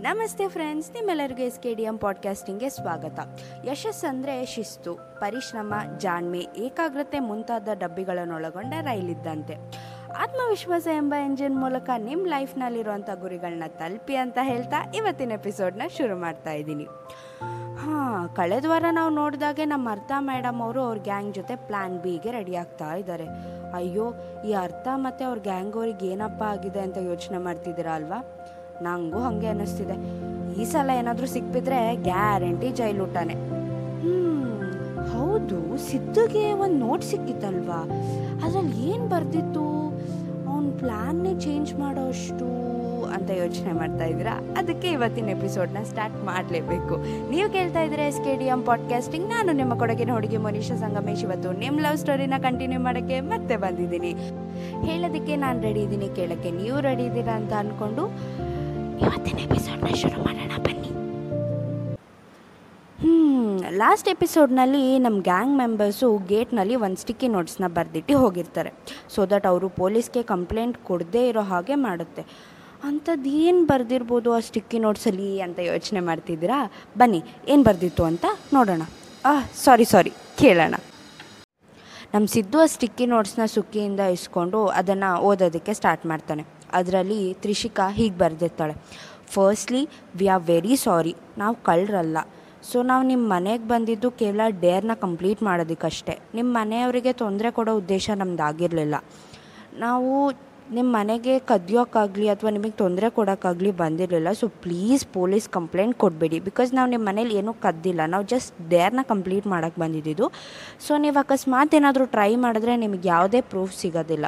ನಮಸ್ತೆ ಫ್ರೆಂಡ್ಸ್, ನಿಮ್ಮೆಲ್ಲರಿಗೂ S K D M ಪಾಡ್ಕಾಸ್ಟಿಂಗ್ಗೆ ಸ್ವಾಗತ. ಯಶಸ್ಸಂದರೆ ಶಿಸ್ತು, ಪರಿಶ್ರಮ, ಜಾಣ್ಮೆ, ಏಕಾಗ್ರತೆ ಮುಂತಾದ ಡಬ್ಬಿಗಳನ್ನೊಳಗೊಂಡ ರೈಲಿದ್ದಂತೆ. ಆತ್ಮವಿಶ್ವಾಸ ಎಂಬ ಎಂಜಿನ್ ಮೂಲಕ ನಿಮ್ಮ ಲೈಫ್ನಲ್ಲಿರುವಂಥ ಗುರಿಗಳನ್ನ ತಲುಪಿ ಅಂತ ಹೇಳ್ತಾ ಇವತ್ತಿನ ಎಪಿಸೋಡ್ನ ಶುರು ಮಾಡ್ತಾ ಇದ್ದೀನಿ. ಹಾಂ ಕಳೆದ ವಾರ ನಾವು ನೋಡಿದಾಗೆ ನಮ್ಮ ಅರ್ಥ ಮೇಡಮ್ ಅವರು ಅವ್ರ ಗ್ಯಾಂಗ್ ಜೊತೆ ಪ್ಲ್ಯಾನ್ ಬಿಗೆ ರೆಡಿ ಆಗ್ತಾ ಇದ್ದಾರೆ ಅಯ್ಯೋ, ಈ ಅರ್ಥ ಮತ್ತು ಅವ್ರ ಗ್ಯಾಂಗ್ ಅವ್ರಿಗೆ ಏನಪ್ಪ ಆಗಿದೆ ಅಂತ ಯೋಚನೆ ಮಾಡ್ತಿದ್ದೀರಾ ಅಲ್ವಾ? ನಂಗೂ ಹಾಗೆ ಅನ್ನಿಸ್ತಿದೆ. ಈ ಸಲ ಏನಾದರೂ ಸಿಕ್ಬಿದ್ರೆ ಗ್ಯಾರಂಟಿ ಜೈಲೂಟನೇ ಹೌದು. ಸಿದ್ದುಗೆ ಒಂದು ನೋಟ್ ಸಿಕ್ಕಿತ್ತಲ್ವಾ? ಅದ್ರಲ್ಲಿ ಏನು ಬರ್ದಿತ್ತು? ಅವನ ಪ್ಲ್ಯಾನ್ನೇ ಚೇಂಜ್ ಮಾಡೋಷ್ಟು ಅಂತ ಯೋಚನೆ ಮಾಡ್ತಾ ಇದ್ದೀರಾ? ಅದಕ್ಕೆ ಇವತ್ತಿನ ಎಪಿಸೋಡ್ನ ಸ್ಟಾರ್ಟ್ ಮಾಡಲೇಬೇಕು. ನೀವು ಕೇಳ್ತಾ ಇದ್ದೀರಾ S K D M podcasting ನಾನು ನಿಮ್ಮ ಕೊಡಗಿನ ಹುಡುಗಿ ಮನೀಷಾ ಸಂಗಮೇಶ್. ಇವತ್ತು ನಿಮ್ಮ ಲವ್ ಸ್ಟೋರಿನ ಕಂಟಿನ್ಯೂ ಮಾಡೋಕ್ಕೆ ಮತ್ತೆ ಬಂದಿದ್ದೀನಿ. ಹೇಳೋದಕ್ಕೆ ನಾನು ರೆಡಿ ಇದ್ದೀನಿ. ಕೇಳೋಕ್ಕೆ ನೀವು ರೆಡಿ ಇದ್ದೀರಾ ಅಂತ ಅಂದ್ಕೊಂಡು ಇವತ್ತಿನ ಎಪಿಸೋಡ್ನ ಶುರು ಮಾಡೋಣ. ಬನ್ನಿ. ಲಾಸ್ಟ್ ಎಪಿಸೋಡ್ನಲ್ಲಿ ನಮ್ಮ ಗ್ಯಾಂಗ್ ಮೆಂಬರ್ಸು ಗೇಟ್ನಲ್ಲಿ ಒಂದು ಸ್ಟಿಕ್ಕಿ ನೋಟ್ಸ್ನ ಬರೆದಿಟ್ಟು ಹೋಗಿರ್ತಾರೆ. ಸೊ ದಟ್ ಅವರು ಪೊಲೀಸ್ಗೆ ಕಂಪ್ಲೇಂಟ್ ಕೊಡದೇ ಇರೋ ಹಾಗೆ ಮಾಡುತ್ತೆ. ಅಂಥದ್ದು ಏನು ಬರೆದಿರ್ಬೋದು ಆ ಸ್ಟಿಕ್ಕಿ ನೋಟ್ಸಲ್ಲಿ ಅಂತ ಯೋಚನೆ ಮಾಡ್ತಿದ್ದೀರಾ? ಬನ್ನಿ, ಏನು ಬರೆದಿತ್ತು ಅಂತ ನೋಡೋಣ. ಆಹ್ ಸಾರಿ ಸಾರಿ ಕೇಳೋಣ. ನಮ್ಮ ಸಿದ್ದು ಆ ಸ್ಟಿಕ್ಕಿ ನೋಟ್ಸ್ನ ಸುಕ್ಕಿಯಿಂದ ಇಸ್ಕೊಂಡು ಅದನ್ನು ಓದೋದಕ್ಕೆ ಸ್ಟಾರ್ಟ್ ಮಾಡ್ತಾನೆ. ಅದರಲ್ಲಿ ತ್ರಿಷಿಕಾ ಹೀಗೆ ಬರೆದಿರ್ತಾಳೆ. Firstly we are very sorry ನಾವು ಕಳ್ಳರಲ್ಲ ಸೊ ನಾವು ನಿಮ್ಮ ಮನೆಗೆ ಬಂದಿದ್ದು ಕೇವಲ ಡೇರ್ನ ಕಂಪ್ಲೀಟ್ ಮಾಡೋದಕ್ಕಷ್ಟೇ. ನಿಮ್ಮ ಮನೆಯವರಿಗೆ ತೊಂದರೆ ಕೊಡೋ ಉದ್ದೇಶ ನಮ್ದು ಆಗಿರಲಿಲ್ಲ. ನಾವು ನಿಮ್ಮ ಮನೆಗೆ ಕದಿಯೋಕ್ಕಾಗಲಿ ಅಥವಾ ನಿಮಗೆ ತೊಂದರೆ ಕೊಡೋಕ್ಕಾಗಲಿ ಬಂದಿರಲಿಲ್ಲ ಸೊ ಪ್ಲೀಸ್ ಪೊಲೀಸ್ ಕಂಪ್ಲೇಂಟ್ ಕೊಡಬೇಡಿ. ಬಿಕಾಸ್ ನಾವು ನಿಮ್ಮ ಮನೇಲಿ ಏನೂ ಕದ್ದಿಲ್ಲ. ನಾವು ಜಸ್ಟ್ ಡೇರ್ನ ಕಂಪ್ಲೀಟ್ ಮಾಡೋಕ್ಕೆ ಬಂದಿದ್ದು ಸೊ ನೀವು ಅಕಸ್ಮಾತ್ ಏನಾದರೂ ಟ್ರೈ ಮಾಡಿದ್ರೆ ನಿಮಗೆ ಯಾವುದೇ ಪ್ರೂಫ್ ಸಿಗೋದಿಲ್ಲ.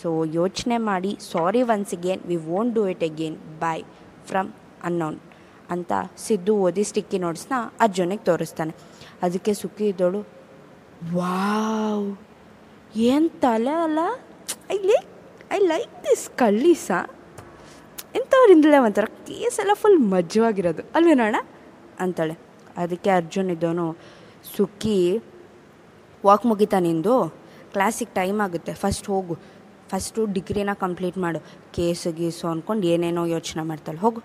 ಸೊ ಯೋಚನೆ ಮಾಡಿ sorry once again we won't do it again boy from unknown ಅಂತ ಸಿದ್ದು ಓದಿ ಸ್ಟಿಕ್ಕಿ ನೋಟ್ಸ್ನ ಅರ್ಜುನಿಗೆ ತೋರಿಸ್ತಾನೆ. ಅದಕ್ಕೆ ಸುಖಿ ಇದ್ದೋಳು, ವಾವ್, ಏನು ತಲೆ ಅಲ್ಲ? ಲೈಕ್ ಐ ಲೈಕ್ ದಿಸ್ ಕಳ್ಳೀಸ. ಇಂಥವ್ರಿಂದಲೇ ಒಂಥರ ಕೇಸೆಲ್ಲ ಫುಲ್ ಅಲ್ವೇ ಅಲ್ವೇನೋಣ ಅಂತಾಳೆ. ಅದಕ್ಕೆ ಅರ್ಜುನ್ ಇದ್ದವನು, ಸುಕ್ಕಿ ವಾಕ್ ಮುಗಿತಾ ನಿಂದು? ಕ್ಲಾಸಿಗೆ ಟೈಮ್ ಆಗುತ್ತೆ. ಫಸ್ಟ್ ಹೋಗು. ಫಸ್ಟು ಡಿಗ್ರಿನ ಕಂಪ್ಲೀಟ್ ಮಾಡು. ಕೇಸು ಗೀಸು ಅಂದ್ಕೊಂಡು ಏನೇನೋ ಯೋಚನೆ ಮಾಡ್ತಾಳೆ. ಹೋಗು.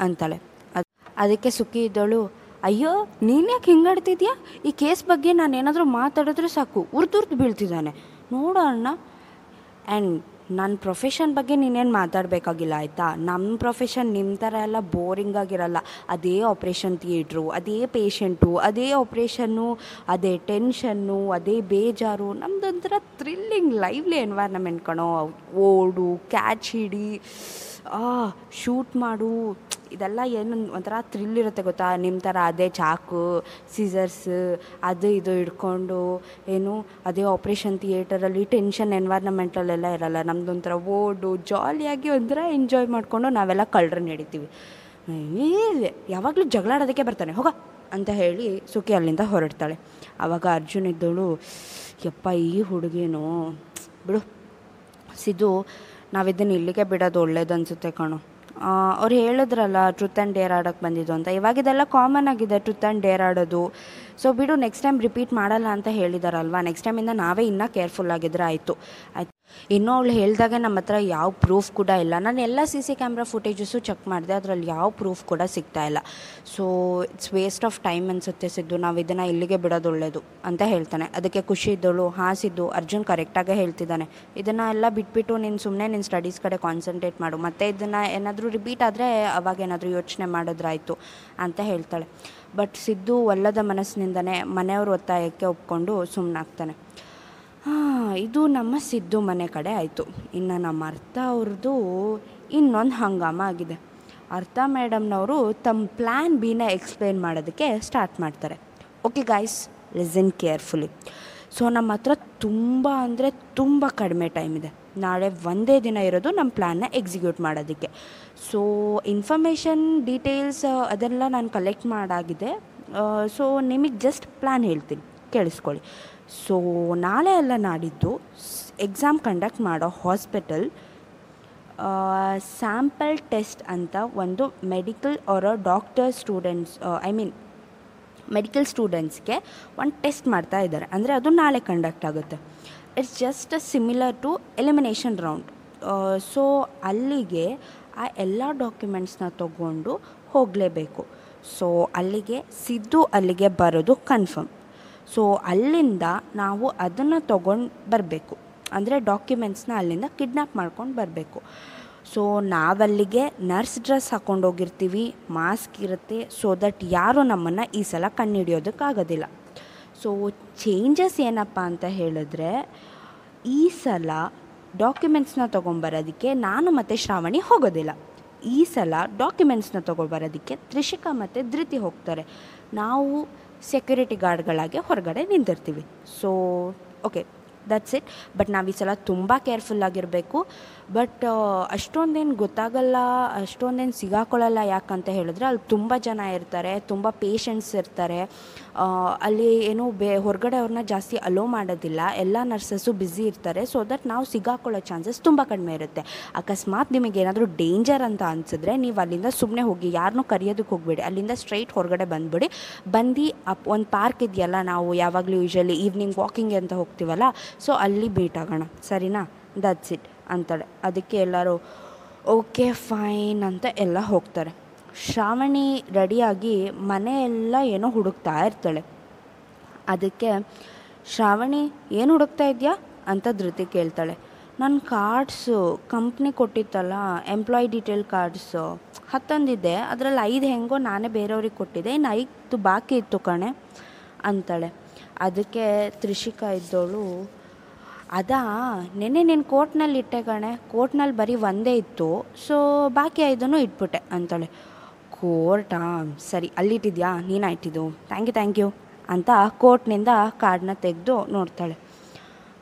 ಅಂತಾಳೆ. ಅದು, ಅದಕ್ಕೆ ಸುಖಿ ಇದ್ದಳು ಅಯ್ಯೋ, ನೀನು ಯಾಕೆ ಹಿಂಗಾಡ್ತಿದ್ಯಾ ಈ ಕೇಸ್ ಬಗ್ಗೆ ನಾನು ಏನಾದರೂ ಮಾತಾಡಿದ್ರೆ ಸಾಕು. ಉರ್ದುರ್ದು ಬೀಳ್ತಿದ್ದಾನೆ. ನೋಡು ಅಣ್ಣ. ಆ್ಯಂಡ್ ನನ್ನ ಪ್ರೊಫೆಷನ್ ಬಗ್ಗೆ ನೀನೇನು ಮಾತಾಡಬೇಕಾಗಿಲ್ಲ, ಆಯಿತಾ? ನಮ್ಮ ಪ್ರೊಫೆಷನ್ ನಿಮ್ಮ ಥರ ಎಲ್ಲ ಬೋರಿಂಗ್ ಆಗಿರಲ್ಲ. ಅದೇ ಆಪ್ರೇಷನ್ ಥಿಯೇಟ್ರು ಅದೇ ಪೇಷಂಟು ಅದೇ ಆಪ್ರೇಷನ್ನು ಅದೇ ಟೆನ್ಷನ್ನು ಅದೇ ಬೇಜಾರು. ನಮ್ಮದೊಂಥರ ಥ್ರಿಲ್ಲಿಂಗ್ ಲೈವ್ಲಿ ಎನ್ವೈರ್ನಮೆಂಟ್ ಕಣೋ. ಓಡು ಕ್ಯಾಚ್ ಹಿಡಿ ಶೂಟ್ ಮಾಡು. ಇದೆಲ್ಲ ಏನು ಒಂಥರ ಥ್ರಿಲ್ ಇರುತ್ತೆ ಗೊತ್ತಾ? ನಿಮ್ಮ ಥರ ಅದೇ ಚಾಕು ಸೀಸರ್ಸ್ ಅದು ಇದು ಹಿಡ್ಕೊಂಡು ಏನು ಅದೇ ಆಪ್ರೇಷನ್ ಥಿಯೇಟರಲ್ಲಿ ಟೆನ್ಷನ್ ಎನ್ವೈರ್ನಮೆಂಟಲ್ಲೆಲ್ಲ ಇರಲ್ಲ. ನಮ್ದೊಂಥರ ಓಡು ಜಾಲಿಯಾಗಿ ಒಂಥರ ಎಂಜಾಯ್ ಮಾಡಿಕೊಂಡು ನಾವೆಲ್ಲ ಕಳ್ಳರನ್ನ ಹಿಡಿತೀವಿ. ಯಾವಾಗಲೂ ಜಗಳಾಡೋದಕ್ಕೆ ಬರ್ತಾನೆ, ಹೋಗ ಅಂತ ಹೇಳಿ ಸುಖಿ ಅಲ್ಲಿಂದ ಹೊರಡ್ತಾಳೆ. ಆವಾಗ ಅರ್ಜುನ್ ಇದ್ದವಳು ಯಪ್ಪ, ಈ ಹುಡುಗೇನು, ಬಿಡು. ಸಿದ್ದು ನಾವಿದ್ದನ್ನು ಇಲ್ಲಿಗೆ ಬಿಡೋದು ಒಳ್ಳೇದು ಅನಿಸುತ್ತೆ ಕಣೋ. ಅವ್ರು ಹೇಳಿದ್ರಲ್ಲ ಟ್ರೂತ್ ಆ್ಯಂಡ್ ಡೇರ್ ಆಡೋಕ್ಕೆ ಬಂದಿದ್ದು ಅಂತ. ಇವಾಗ ಇದೆಲ್ಲ ಕಾಮನ್ ಆಗಿದೆ ಟ್ರುತ್ ಆ್ಯಂಡ್ ಡೇರ್ ಆಡೋದು. ಸೊ ಬಿಡು ನೆಕ್ಸ್ಟ್ ಟೈಮ್ ರಿಪೀಟ್ ಮಾಡಲ್ಲ ಅಂತ ಹೇಳಿದಾರಲ್ವಾ? ನೆಕ್ಸ್ಟ್ ಟೈಮಿಂದ ನಾವೇ ಇನ್ನೂ ಕೇರ್ಫುಲ್ ಆಗಿದ್ರೆ ಆಯಿತು. ಆಯ್ತು. ಇನ್ನೂ ಅವಳು ಹೇಳಿದಾಗೆ ನಮ್ಮ ಹತ್ರ ಯಾವ ಪ್ರೂಫ್ ಕೂಡ ಇಲ್ಲ. ನಾನು ಎಲ್ಲ C C camera footages check ಮಾಡಿದೆ, ಅದರಲ್ಲಿ ಯಾವ ಪ್ರೂಫ್ ಕೂಡ ಸಿಗ್ತಾ ಇಲ್ಲ. So it's waste of time ಅನಿಸುತ್ತೆ ಸಿದ್ದು. ನಾವು ಇದನ್ನು ಇಲ್ಲಿಗೆ ಬಿಡೋದು ಒಳ್ಳೆಯದು ಅಂತ ಹೇಳ್ತಾನೆ. ಅದಕ್ಕೆ ಖುಷಿ ಇದ್ದಳು, ಹಾಂ ಸಿದ್ದು, ಅರ್ಜುನ್ ಕರೆಕ್ಟಾಗೇ ಹೇಳ್ತಿದ್ದಾನೆ. ಇದನ್ನು ಎಲ್ಲ ಬಿಟ್ಬಿಟ್ಟು ನೀನು ಸುಮ್ಮನೆ ನಿನ್ನ ಸ್ಟಡೀಸ್ ಕಡೆ ಕಾನ್ಸಂಟ್ರೇಟ್ ಮಾಡು. ಮತ್ತು ಇದನ್ನು ಏನಾದರೂ ರಿಪೀಟ್ ಆದರೆ ಅವಾಗ ಏನಾದರೂ ಯೋಚನೆ ಮಾಡಿದ್ರಾಯಿತು, ಅಂತ ಹೇಳ್ತಾಳೆ. ಬಟ್ ಸಿದ್ದು ಒಲ್ಲದ ಮನಸ್ಸಿನಿಂದನೇ ಮನೆಯವ್ರ ಒತ್ತಾಯಕ್ಕೆ ಒಪ್ಕೊಂಡು ಸುಮ್ಮನಾಗ್ತಾನೆ ಇದು ನಮ್ಮ ಸಿದ್ದು ಮನೆ ಕಡೆ ಆಯಿತು. ಇನ್ನು ನಮ್ಮ ಅರ್ಥ ಅವ್ರದ್ದು ಇನ್ನೊಂದು ಹಂಗಾಮ ಆಗಿದೆ. ಅರ್ಥ ಮೇಡಮ್ನವರು ತಮ್ಮ ಪ್ಲ್ಯಾನ್ ಬಿನ ಎಕ್ಸ್ಪ್ಲೇನ್ ಮಾಡೋದಕ್ಕೆ ಸ್ಟಾರ್ಟ್ ಮಾಡ್ತಾರೆ. Okay guys listen carefully so ನಮ್ಮ ಹತ್ರ ತುಂಬ ಅಂದರೆ ತುಂಬ ಕಡಿಮೆ ಟೈಮ್ ಇದೆ. ನಾಳೆ ಒಂದೇ ದಿನ ಇರೋದು ನಮ್ಮ ಪ್ಲ್ಯಾನ್ನ ಎಕ್ಸಿಕ್ಯೂಟ್ ಮಾಡೋದಕ್ಕೆ. ಸೊ ಇನ್ಫಾರ್ಮೇಷನ್ ಡೀಟೇಲ್ಸ್ ಅದೆಲ್ಲ ನಾನು ಕಲೆಕ್ಟ್ ಮಾಡಾಗಿದೆ. ಸೊ ನಿಮಗೆ ಜಸ್ಟ್ ಪ್ಲ್ಯಾನ್ ಹೇಳ್ತೀನಿ. ಕೇಳಿಸ್ಕೊಳ್ಳಿ. ಸೊ ನಾಳೆ ಎಲ್ಲ ನಾಡಿದ್ದು ಎಕ್ಸಾಮ್ ಕಂಡಕ್ಟ್ ಮಾಡೋ ಹಾಸ್ಪಿಟಲ್ ಸ್ಯಾಂಪಲ್ ಟೆಸ್ಟ್ ಅಂತ ಒಂದು ಮೆಡಿಕಲ್ ಅವರ doctor students I mean medical ಸ್ಟೂಡೆಂಟ್ಸ್ಗೆ ಒಂದು ಟೆಸ್ಟ್ ಮಾಡ್ತಾ ಇದ್ದಾರೆ. ಅಂದರೆ ಅದು ನಾಳೆ ಕಂಡಕ್ಟ್ ಆಗುತ್ತೆ. It's just similar to elimination round so ಅಲ್ಲಿಗೆ ಆ ಎಲ್ಲ ಡಾಕ್ಯುಮೆಂಟ್ಸ್ನ ತಗೊಂಡು ಹೋಗಲೇಬೇಕು. ಸೊ ಅಲ್ಲಿಗೆ, ಸಿದ್ದು ಅಲ್ಲಿಗೆ ಬರೋದು ಕನ್ಫರ್ಮ್ ಸೊ ಅಲ್ಲಿಂದ ನಾವು ಅದನ್ನು ತೊಗೊಂಡು ಬರಬೇಕು. ಅಂದರೆ ಡಾಕ್ಯುಮೆಂಟ್ಸ್ನ ಅಲ್ಲಿಂದ ಕಿಡ್ನ್ಯಾಪ್ ಮಾಡ್ಕೊಂಡು ಬರಬೇಕು. ಸೊ ನಾವಲ್ಲಿಗೆ ನರ್ಸ್ ಡ್ರೆಸ್ ಹಾಕ್ಕೊಂಡೋಗಿರ್ತೀವಿ ಮಾಸ್ಕ್ ಇರುತ್ತೆ. ಸೊ ದಟ್ ಯಾರೂ ನಮ್ಮನ್ನು ಈ ಸಲ ಕಣ್ಣಿಡಿಯೋದಕ್ಕಾಗೋದಿಲ್ಲ. ಸೊ ಚೇಂಜಸ್ ಏನಪ್ಪ ಅಂತ ಹೇಳಿದ್ರೆ, ಈ ಸಲ ಡಾಕ್ಯುಮೆಂಟ್ಸ್ನ ತೊಗೊಂಬರೋದಕ್ಕೆ ನಾನು ಮತ್ತು ಶ್ರಾವಣಿ ಹೋಗೋದಿಲ್ಲ. ಈ ಸಲ ಡಾಕ್ಯುಮೆಂಟ್ಸ್ನ ತೊಗೊಬರೋದಕ್ಕೆ ತ್ರಿಷಿಕಾ ಮತ್ತು ಧೃತಿ ಹೋಗ್ತಾರೆ. ನಾವು ಸೆಕ್ಯೂರಿಟಿ ಗಾರ್ಡ್ಗಳಾಗಿ ಹೊರಗಡೆ ನಿಂತಿರ್ತೀವಿ. So okay that's it but ನಾವು ಈ ಸಲ ತುಂಬ ಕೇರ್ಫುಲ್ಲಾಗಿರಬೇಕು ಬಟ್ ಅಷ್ಟೊಂದೇನು ಗೊತ್ತಾಗಲ್ಲ, ಅಷ್ಟೊಂದೇನು ಸಿಗಾಕೊಳ್ಳಲ್ಲ ಯಾಕಂತ ಹೇಳಿದ್ರೆ ಅಲ್ಲಿ ತುಂಬ ಜನ ಇರ್ತಾರೆ, ತುಂಬ ಪೇಷಂಟ್ಸ್ ಇರ್ತಾರೆ. ಅಲ್ಲಿ ಏನು ಬೇ, ಹೊರಗಡೆ ಅವ್ರನ್ನ ಜಾಸ್ತಿ ಅಲೋ ಮಾಡೋದಿಲ್ಲ. ಎಲ್ಲ ನರ್ಸಸ್ಸು ಬ್ಯುಸಿ ಇರ್ತಾರೆ. ಸೊ ದಟ್ ನಾವು ಸಿಗಾಕೊಳ್ಳೋ ಚಾನ್ಸಸ್ ತುಂಬ ಕಡಿಮೆ ಇರುತ್ತೆ. ಅಕಸ್ಮಾತ್ ನಿಮಗೆ ಏನಾದರೂ ಡೇಂಜರ್ ಅಂತ ಅನಿಸಿದ್ರೆ ನೀವು ಅಲ್ಲಿಂದ ಸುಮ್ಮನೆ ಹೋಗಿ ಯಾರನ್ನೂ ಕರೆಯೋದಕ್ಕೆ ಹೋಗಬೇಡಿ. ಅಲ್ಲಿಂದ ಸ್ಟ್ರೈಟ್ ಹೊರಗಡೆ ಬಂದುಬಿಡಿ. ಬಂದು ಅಪ್, ಒಂದು ಪಾರ್ಕ್ ಇದೆಯಲ್ಲ, ನಾವು ಯಾವಾಗಲೂ ಯೂಶಲಿ ಈವ್ನಿಂಗ್ ವಾಕಿಂಗ್ ಅಂತ ಹೋಗ್ತೀವಲ್ಲ ಸೊ ಅಲ್ಲಿ ಭೇಟ್ ಆಗೋಣ. ಸರಿನಾ? ದಟ್ಸ್ ಇಟ್ ಅಂತಾಳೆ ಅದಕ್ಕೆ ಎಲ್ಲರೂ ಓಕೆ ಫೈನ್ ಅಂತ ಎಲ್ಲ ಹೋಗ್ತಾರೆ. ಶ್ರಾವಣಿ ರೆಡಿಯಾಗಿ ಮನೆಯೆಲ್ಲ ಏನೋ ಹುಡುಕ್ತಾ ಇರ್ತಾಳೆ. ಅದಕ್ಕೆ, ಶ್ರಾವಣಿ, ಏನು ಹುಡುಕ್ತಾ ಇದೆಯಾ? ಅಂತ ಧೃತಿ ಕೇಳ್ತಾಳೆ. ನನ್ನ ಕಾರ್ಡ್ಸು, ಕಂಪ್ನಿ ಕೊಟ್ಟಿತ್ತಲ್ಲ, ಎಂಪ್ಲಾಯ್ ಡೀಟೇಲ್ ಕಾರ್ಡ್ಸು, ಹತ್ತೊಂದಿದ್ದೆ, ಅದರಲ್ಲಿ ಐದು ಹೆಂಗೋ ನಾನೇ ಬೇರೆಯವ್ರಿಗೆ ಕೊಟ್ಟಿದ್ದೆ ಇನ್ನು ಐದು ಬಾಕಿ ಇತ್ತು ಕಣೆ, ಅಂತಾಳೆ. ಅದಕ್ಕೆ ತ್ರಿಷಿಕಾ ಇದ್ದವಳು ಅದಾ, ನೆನ್ನೆ ನೀನು ಕೋರ್ಟ್ನಲ್ಲಿ ಇಟ್ಟೆ ಕಣೆ ಕೋರ್ಟ್ನಲ್ಲಿ ಬರೀ ಒಂದೇ ಇತ್ತು, ಸೊ ಬಾಕಿ ಐದನ್ನು ಇಟ್ಬಿಟ್ಟೆ, ಅಂತಾಳೆ. ಕೋರ್ಟಾ ಸರಿ, ಅಲ್ಲಿಟ್ಟಿದ್ಯಾ? ನೀನು ಇಟ್ಟಿದ್ದು ಥ್ಯಾಂಕ್ ಯು ಥ್ಯಾಂಕ್ ಯು ಅಂತ ಕೋರ್ಟ್ನಿಂದ ಕಾರ್ಡ್ನ ತೆಗೆದು ನೋಡ್ತಾಳೆ.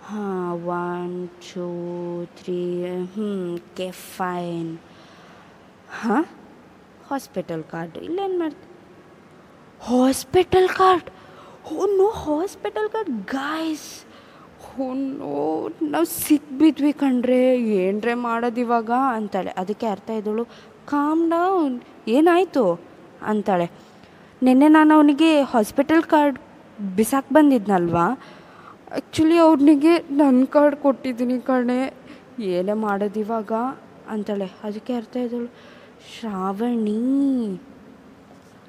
ಹಾಂ ಒನ್ ಟೂ ತ್ರೀ ಹ್ಞೂ ಕೆ ಫೈನ್ ಹಾಂ? ಹಾಸ್ಪಿಟಲ್ ಕಾರ್ಡ್ ಇಲ್ಲೇನು ಮಾಡ್ತೀವಿ hospital card no hospital card guys no, ನಾವು ಸಿಕ್ಬಿದ್ವಿ ಕಣ್ರೆ. ಏನ್ರೆ ಮಾಡೋದು ಇವಾಗ? ಅಂತಾಳೆ. ಅದಕ್ಕೆ ಅರ್ಥ ಇದ್ದಳು. ಕಾಮ್ ಡೌನ್ ಏನಾಯಿತು ಅಂತಾಳೆ. ನಿನ್ನೆ ನಾನು ಅವನಿಗೆ ಹಾಸ್ಪಿಟಲ್ ಕಾರ್ಡ್ ಬಿಸಾಕ್ ಬಂದಿದ್ನಲ್ವಾ? ಆ್ಯಕ್ಚುಲಿ ಅವನಿಗೆ ನನ್ನ ಕಾರ್ಡ್ ಕೊಟ್ಟಿದ್ದೀನಿ ಕಣೆ. ಏನೇ ಮಾಡೋದು ಇವಾಗ? ಅಂತಾಳೆ. ಅದಕ್ಕೆ ಅರ್ಥ ಇದ್ದಳು Shravani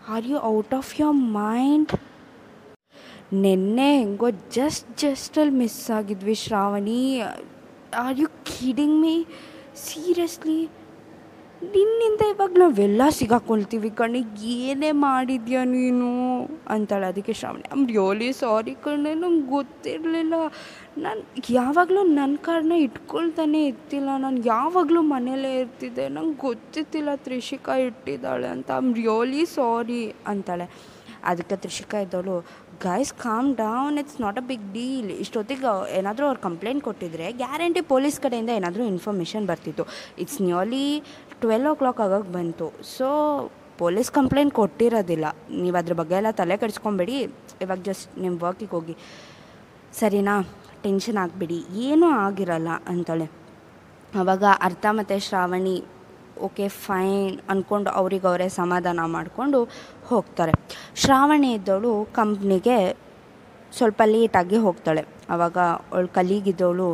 are you out of your mind ನಿನ್ನೆ ಹೆಂಗೋ ಜಸ್ಟ್ ಜಸ್ಟಲ್ಲಿ miss ಆಗಿದ್ವಿ Shravani. Are you kidding me seriously ನಿನ್ನಿಂದ ಇವಾಗ ನಾವೆಲ್ಲ ಸಿಗಾಕೊಳ್ತೀವಿ ಕಣೆ, ಏನೇ ಮಾಡಿದ್ಯಾ ನೀನು? ಅಂತಾಳೆ ಅದಕ್ಕೆ ಶ್ರಾವಣಿ. ಅಮ್ ರಿಯಲಿ ಸಾರಿ ಕಣೆ, ನಂಗೆ ಗೊತ್ತಿರಲಿಲ್ಲ. ನಾನು ಯಾವಾಗಲೂ ನನ್ನ ಕಾರ್ಡನ್ನ ಇಟ್ಕೊಳ್ತಾನೆ ಇರ್ತಿಲ್ಲ. ನಾನು ಯಾವಾಗಲೂ ಮನೇಲೇ ಇರ್ತಿದ್ದೆ. ನಂಗೆ ಗೊತ್ತಿತ್ತಿಲ್ಲ ತ್ರಿಷಿಕಾ ಇಟ್ಟಿದ್ದಾಳೆ ಅಂತ. ಅಮ್ ರಿಯಲಿ ಸಾರಿ ಅಂತಾಳೆ. ಅದಕ್ಕೆ Trishika ಇದ್ದವಳು guys calm down it's not a big deal ಇಷ್ಟೊತ್ತಿಗೆ ಏನಾದರೂ ಅವ್ರು ಕಂಪ್ಲೇಂಟ್ ಕೊಟ್ಟಿದ್ರೆ ಗ್ಯಾರಂಟಿ ಪೊಲೀಸ್ ಕಡೆಯಿಂದ ಏನಾದರೂ ಇನ್ಫಾರ್ಮೇಷನ್ ಬರ್ತಿತ್ತು. It's nearly twelve o'clock ಆಗೋಕ್ಕೆ ಬಂತು. ಸೊ ಪೊಲೀಸ್ ಕಂಪ್ಲೇಂಟ್ ಕೊಟ್ಟಿರೋದಿಲ್ಲ. ನೀವು ಅದ್ರ ಬಗ್ಗೆ ಎಲ್ಲ ತಲೆ ಕೆಡಿಸ್ಕೊಂಬೇಡಿ. ಇವಾಗ ಜಸ್ಟ್ ನಿಮ್ಮ ವರ್ಕಿಗೆ ಹೋಗಿ. ಸರಿನಾ? ಟೆನ್ಷನ್ ಆಗಬೇಡಿ. ಏನೂ ಆಗಿರಲ್ಲ ಅಂತಾಳೆ. ಅವಾಗ ಅರ್ಥ ಮತ್ತು ಶ್ರಾವಣಿ ಓಕೆ, ಫೈನ್ ಅಂದ್ಕೊಂಡು ಅವ್ರಿಗೆ ಅವರೇ ಸಮಾಧಾನ ಮಾಡಿಕೊಂಡು ಹೋಗ್ತಾರೆ. ಶ್ರಾವಣಿ ಇದ್ದವಳು ಕಂಪ್ನಿಗೆ ಸ್ವಲ್ಪ ಲೇಟಾಗಿ ಹೋಗ್ತಾಳೆ. ಆವಾಗ ಅವಳು ಕಲೀಗಿದ್ದವಳು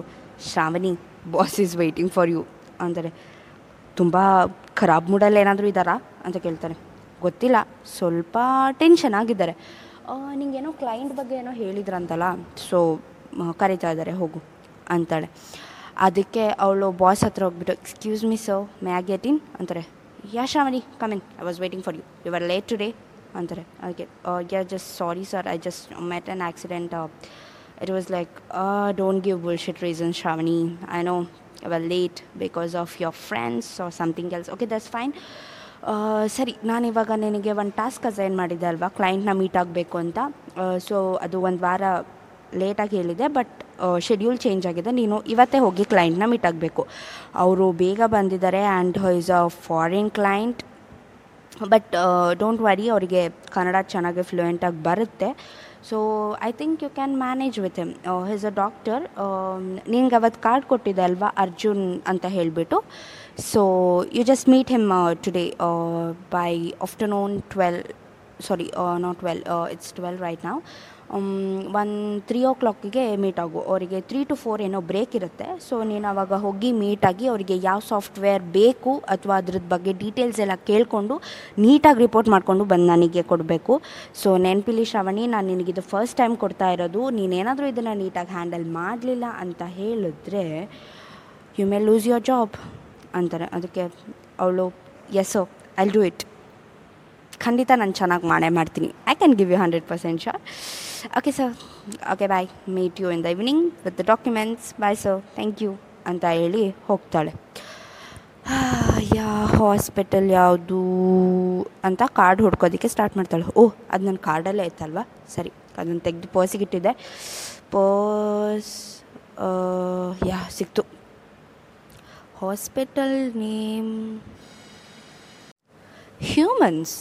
Shravani boss is waiting for you ಅಂತಾರೆ ತುಂಬ ಖರಾಬ್ ಮೂಡಲ್ಲಿ ಏನಾದರೂ ಇದ್ದಾರಾ? ಅಂತ ಕೇಳ್ತಾರೆ. ಗೊತ್ತಿಲ್ಲ, ಸ್ವಲ್ಪ ಟೆನ್ಷನ್ ಆಗಿದ್ದಾರೆ. ನಿಂಗೇನೋ ಕ್ಲೈಂಟ್ ಬಗ್ಗೆ ಏನೋ ಹೇಳಿದ್ರಂತಲ್ಲ ಸೊ ಕರಿತಾ ಇದ್ದಾರೆ, ಹೋಗು, ಅಂತಾಳೆ. ಅದಕ್ಕೆ ಅವಳು ಬಾಸ್ ಹತ್ರ ಹೋಗ್ಬಿಟ್ಟು ಎಕ್ಸ್ಕ್ಯೂಸ್ ಮಿ ಸರ್ ಮೇ ಆ ಗೆಟ್ ಇನ್ ಅಂತಾರೆ. Yeah Shravani in I was waiting for you you are late today ಅಂತಾರೆ. ಅದಕ್ಕೆ yeah just sorry sir I just met an accident it was like don't give bullshit reason Shravani I know well late because of your friends or something else okay that's fine ಸರಿ, ನಾನು ಇವಾಗ ನಿನಗೆ ಒಂದು task assign ಮಾಡಿದ್ದೆ ಅಲ್ವಾ? ಕ್ಲೈಂಟ್ನ meet ಆಗಬೇಕು ಅಂತ. So ಅದು ಒಂದು ವಾರ ಲೇಟಾಗಿ ಹೇಳಿದೆ ಬಟ್ ಶೆಡ್ಯೂಲ್ ಚೇಂಜ್ ಆಗಿದೆ. ನೀನು ಇವತ್ತೇ ಹೋಗಿ ಕ್ಲೈಂಟ್ನ ಮೀಟ್ ಆಗಬೇಕು. ಅವರು ಬೇಗ ಬಂದಿದ್ದಾರೆ and is a foreign client but don't worry ಅವರಿಗೆ ಕನ್ನಡ ಚೆನ್ನಾಗಿ ಫ್ಲೂಯೆಂಟಾಗಿ ಬರುತ್ತೆ. So I think you can manage with him his a doctor ನಿಂಗೆ ಅವತ್ತು ಕಾರ್ಡ್ ಕೊಟ್ಟಿದೆ ಅಲ್ವಾ, ಅರ್ಜುನ್ ಅಂತ ಹೇಳಿಬಿಟ್ಟು. So you just meet him today by afternoon twelve sorry not twelve it's twelve right ನಾವು ಒನ್ ತ್ರೀ ಓ ಕ್ಲಾಕಿಗೆ ಮೀಟ್ ಆಗು. ಅವರಿಗೆ ತ್ರೀ ಟು ಫೋರ್ ಏನೋ ಬ್ರೇಕ್ ಇರುತ್ತೆ. ಸೊ ನೀನು ಅವಾಗ ಹೋಗಿ ಮೀಟಾಗಿ ಅವರಿಗೆ ಯಾವ ಸಾಫ್ಟ್ವೇರ್ ಬೇಕು ಅಥವಾ ಅದ್ರದ್ದು ಬಗ್ಗೆ ಡೀಟೇಲ್ಸ್ ಎಲ್ಲ ಕೇಳಿಕೊಂಡು ನೀಟಾಗಿ ರಿಪೋರ್ಟ್ ಮಾಡಿಕೊಂಡು ಬಂದು ನನಗೆ ಕೊಡಬೇಕು. ಸೊ ನೆನಪಿಲಿ ಶ್ರವಣಿ, ನಾನು ನಿನಗಿದು ಫಸ್ಟ್ ಟೈಮ್ ಕೊಡ್ತಾ ಇರೋದು. ನೀನೇನಾದರೂ ಇದನ್ನು ನೀಟಾಗಿ ಹ್ಯಾಂಡಲ್ ಮಾಡಲಿಲ್ಲ ಅಂತ ಹೇಳಿದ್ರೆ you may lose your job ಅಂತಾರೆ. ಅದಕ್ಕೆ ಅವಳು ಎಸ್ಸೋ ಐಲ್ ಡೂ ಇಟ್ ಖಂಡಿತ ನಾನು ಚೆನ್ನಾಗಿ ಮಾಡೇ ಮಾಡ್ತೀನಿ. I can give you hundred percent sure okay sir okay bye meet you in the evening with the documents bye sir thank you ಅಂತ ಹೇಳಿ ಹೋಗ್ತಾಳೆ ಯಾ ಹಾಸ್ಪಿಟಲ್ ಯಾವುದು ಅಂತ ಕಾರ್ಡ್ ಹುಡ್ಕೋದಕ್ಕೆ ಸ್ಟಾರ್ಟ್ ಮಾಡ್ತಾಳೆ. ಓಹ್ ಅದು ನನ್ನ ಕಾರ್ಡಲ್ಲೇ ಇತ್ತಲ್ವಾ ಸರಿ, ಅದನ್ನು ತೆಗೆದು ಪರ್ಸಿಗೆ ಪರ್ಸ್ ಯಾ ಸಿಕ್ತು. ಹಾಸ್ಪಿಟಲ್ ನೇಮ್ ಹ್ಯೂಮನ್ಸ್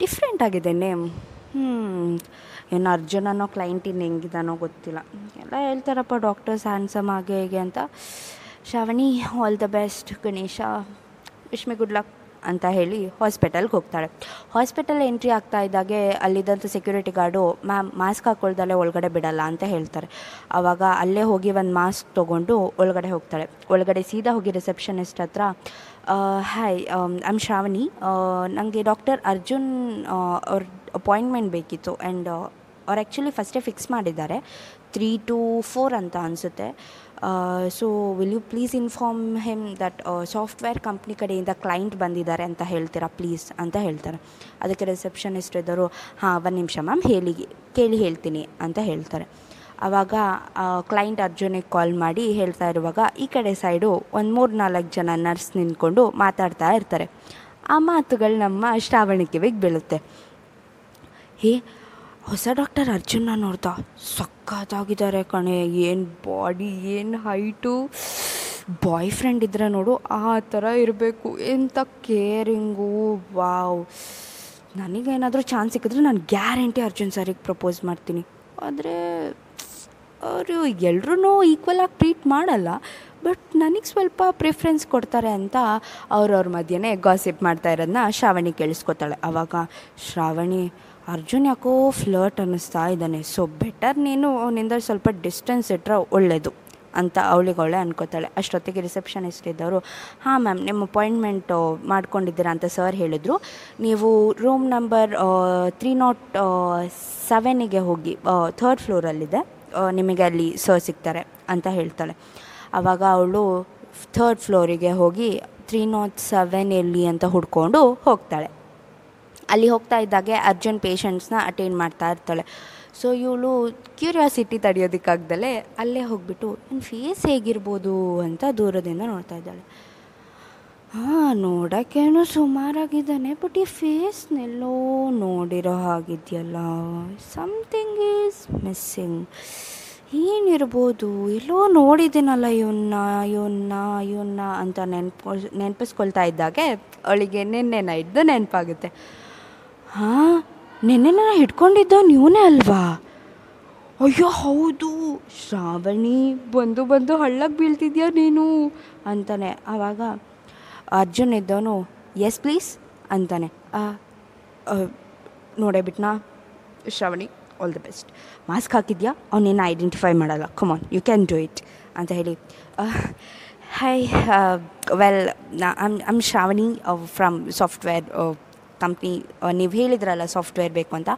ಡಿಫ್ರೆಂಟ್ ಆಗಿದೆ ನೇಮ್ ಹ್ಞೂ ಏನು ಅರ್ಜುನ್ ಅನ್ನೋ ಕ್ಲೈಂಟ್ ಇನ್ನು ಹೆಂಗಿದಾನೋ ಗೊತ್ತಿಲ್ಲ. ಎಲ್ಲ ಹೇಳ್ತಾರಪ್ಪ ಡಾಕ್ಟರ್ಸ್ ಹ್ಯಾಂಡ್ಸಮ್ ಹಾಗೆ ಹೇಗೆ ಅಂತ. Shravani all the best Ganesha wish me good luck ಅಂತ ಹೇಳಿ ಹಾಸ್ಪಿಟಲ್ಗೆ ಹೋಗ್ತಾಳೆ. ಹಾಸ್ಪಿಟಲ್ ಎಂಟ್ರಿ ಆಗ್ತಾ ಇದ್ದಾಗೆ ಅಲ್ಲಿದ್ದಂಥ ಸೆಕ್ಯೂರಿಟಿ ಗಾರ್ಡು ಮ್ಯಾಮ್ ಮಾಸ್ಕ್ ಹಾಕ್ಕೊಳ್ದಲ್ಲೇ ಒಳಗಡೆ ಬಿಡಲ್ಲ ಅಂತ ಹೇಳ್ತಾರೆ. ಆವಾಗ ಅಲ್ಲೇ ಹೋಗಿ ಒಂದು ಮಾಸ್ಕ್ ತೊಗೊಂಡು ಒಳಗಡೆ ಹೋಗ್ತಾಳೆ. ಒಳಗಡೆ ಸೀದಾ ಹೋಗಿ ರಿಸೆಪ್ಷನಿಸ್ಟ್ ಹತ್ರ ಹಾಯ್ ಐಮ್ ಶ್ರಾವಣಿ. ನನಗೆ ಡಾಕ್ಟರ್ ಅರ್ಜುನ್ ಅವ್ರ ಅಪಾಯಿಂಟ್ಮೆಂಟ್ ಬೇಕಿತ್ತು ಆ್ಯಂಡ್ ಅವ್ರು ಆ್ಯಕ್ಚುಲಿ ಫಸ್ಟೇ ಫಿಕ್ಸ್ ಮಾಡಿದ್ದಾರೆ. ತ್ರೀ ಟು ಫೋರ್ ಅಂತ ಅನಿಸುತ್ತೆ. So will you please inform him that software company ಕಡೆಯಿಂದ ಕ್ಲೈಂಟ್ ಬಂದಿದ್ದಾರೆ ಅಂತ ಹೇಳ್ತೀರಾ? ಪ್ಲೀಸ್ ಅಂತ ಹೇಳ್ತಾರೆ. ಅದಕ್ಕೆ ರಿಸೆಪ್ಷನಿಸ್ಟ್ ಇದ್ದರು, ಹಾಂ, ಒಂದು ನಿಮಿಷ ಮ್ಯಾಮ್ ಹೇಳಿ, ಕೇಳಿ ಹೇಳ್ತೀನಿ ಅಂತ ಹೇಳ್ತಾರೆ. ಆವಾಗ ಕ್ಲೈಂಟ್ ಅರ್ಜುನಿಗೆ ಕಾಲ್ ಮಾಡಿ ಹೇಳ್ತಾ ಇರುವಾಗ ಈ ಕಡೆ ಸೈಡು ಒಂದು ಮೂರು ನಾಲ್ಕು ಜನ ನರ್ಸ್ ನಿಂತ್ಕೊಂಡು ಮಾತಾಡ್ತಾ ಇರ್ತಾರೆ. ಆ ಮಾತುಗಳು ನಮ್ಮ ಶ್ರಾವಣಿಕೆವಿಗೆ ಬೀಳುತ್ತೆ. ಹೇ ಹೊಸ ಡಾಕ್ಟರ್ ಅರ್ಜುನ ನೋಡ್ತಾ ಸಖತ್ತಾಗಿದ್ದಾರೆ ಕಣೆ. ಏನು ಬಾಡಿ ಏನು ಹೈಟು ಬಾಯ್ ಫ್ರೆಂಡ್ ಇದ್ದರೆ ನೋಡು, ಆ ಥರ ಇರಬೇಕು. ಎಂಥ ಕೇರಿಂಗು ವಾವ್ ನನಗೇನಾದರೂ ಚಾನ್ಸ್ ಸಿಕ್ಕಿದ್ರೆ ನಾನು ಗ್ಯಾರಂಟಿ ಅರ್ಜುನ್ ಸರಿಗೆ ಪ್ರಪೋಸ್ ಮಾಡ್ತೀನಿ. ಆದರೆ, ಅವರು ಎಲ್ರೂ ಆಗಿ ಟ್ರೀಟ್ ಮಾಡಲ್ಲ. ಬಟ್ ನನಗೆ ಸ್ವಲ್ಪ ಪ್ರಿಫ್ರೆನ್ಸ್ ಕೊಡ್ತಾರೆ ಅಂತ ಅವ್ರವ್ರ ಮಧ್ಯೆ ಗಾಸಿಪ್ ಮಾಡ್ತಾ ಇರೋದನ್ನ ಶ್ರಾವಣಿ ಕೇಳಿಸ್ಕೊತಾಳೆ. ಆವಾಗ ಶ್ರಾವಣಿ ಅರ್ಜುನ್ ಯಾಕೋ ಫ್ಲರ್ಟ್ ಅನ್ನಿಸ್ತಾ ಇದ್ದಾನೆ. ಸೊ ಬೆಟರ್ ನೀನು ಅವನಿಂದ ಸ್ವಲ್ಪ ಡಿಸ್ಟೆನ್ಸ್ ಇಟ್ಟರೆ ಒಳ್ಳೆಯದು ಅಂತ ಅವಳಿಗೆ ಅವಳೆ ಅನ್ಕೋತಾಳೆ. ಅಷ್ಟೊತ್ತಿಗೆ ರಿಸೆಪ್ಷನಿಸ್ಟ್ ಇದ್ದವರು, ಹಾಂ ಮ್ಯಾಮ್ ನಿಮ್ಮ ಅಪಾಯಿಂಟ್ಮೆಂಟ್ ಮಾಡ್ಕೊಂಡಿದ್ದೀರಾ? ಅಂತ ಸರ್ ಹೇಳಿದರು. ನೀವು ರೂಮ್ ನಂಬರ್ ತ್ರೀ ನಾಟ್ ಸೆವೆನಿಗೆ ಹೋಗಿ ಥರ್ಡ್ ಫ್ಲೋರಲ್ಲಿದೆ ನಿಮಗೆ ಅಲ್ಲಿ ಸರ್ ಸಿಗ್ತಾರೆ ಅಂತ ಹೇಳ್ತಾಳೆ. ಆವಾಗ ಅವಳು ಥರ್ಡ್ ಫ್ಲೋರಿಗೆ ಹೋಗಿ ತ್ರೀ ನಾಟ್ ಸೆವೆನ್ ಎಲ್ಲಿ? ಅಂತ ಹುಡ್ಕೊಂಡು ಹೋಗ್ತಾಳೆ. ಅಲ್ಲಿ ಹೋಗ್ತಾ ಇದ್ದಾಗೆ ಅರ್ಜೆಂಟ್ ಪೇಷಂಟ್ಸ್ನ ಅಟೆಂಡ್ ಮಾಡ್ತಾ ಇರ್ತಾಳೆ. ಸೊ ಇವಳು ಕ್ಯೂರಿಯಾಸಿಟಿ ತಡೆಯೋದಕ್ಕಾಗ್ದಲೇ ಅಲ್ಲೇ ಹೋಗ್ಬಿಟ್ಟು ನನ್ನ ಫೇಸ್ ಹೇಗಿರ್ಬೋದು? ಅಂತ ದೂರದಿಂದ ನೋಡ್ತಾ ಇದ್ದಾಳೆ. ಹಾಂ ನೋಡೋಕ್ಕೇನೋ ಸುಮಾರಾಗಿದ್ದಾನೆ ಬಟ್ ಈ ಫೇಸ್ನೆಲ್ಲೋ ನೋಡಿರೋ ಹಾಗಿದೆಯಲ್ಲ. ಸಮಥಿಂಗ್ ಈಸ್ ಮಿಸ್ಸಿಂಗ್ ಏನಿರ್ಬೋದು? ಎಲ್ಲೋ ನೋಡಿದ್ದೀನಲ್ಲ ಇವನ್ನ ಇವನ್ನ ಇವನ್ನ ಅಂತ ನೆನ್ಪು, ನೆನಪಿಸ್ಕೊಳ್ತಾ ಇದ್ದಾಗೆ. ಅವಳಿಗೆ ನಿನ್ನೆ ನೈಟ್ದು ನೆನಪಾಗುತ್ತೆ. ಹಾಂ ನಿನ್ನೆ ನಾನು ಹಿಡ್ಕೊಂಡಿದ್ದು ನೀವೇ ಅಲ್ವಾ? ಅಯ್ಯೋ, ಹೌದು. ಶ್ರಾವಣಿ, ಬಂದು ಬಂದು ಹಳ್ಳಕ್ಕೆ ಬೀಳ್ತಿದ್ಯಾ ನೀನು? ಅಂತಾನೆ. ಆವಾಗ ಅರ್ಜುನ್ ಇದ್ದವನು ಎಸ್ ಪ್ಲೀಸ್ ಅಂತಾನೆ. ನೋಡೇ ಬಿಟ್ನಾ? Shravani all the best mask ಹಾಕಿದ್ಯಾ? ಅವನೇನು ಐಡೆಂಟಿಫೈ ಮಾಡಲ್ಲ. Come on you can do it ಅಂತ ಹೇಳಿ. Hi well I'm I'm Shravani from software company ನೀವು ಹೇಳಿದ್ರಲ್ಲ ಸಾಫ್ಟ್ವೇರ್ ಬೇಕು ಅಂತ.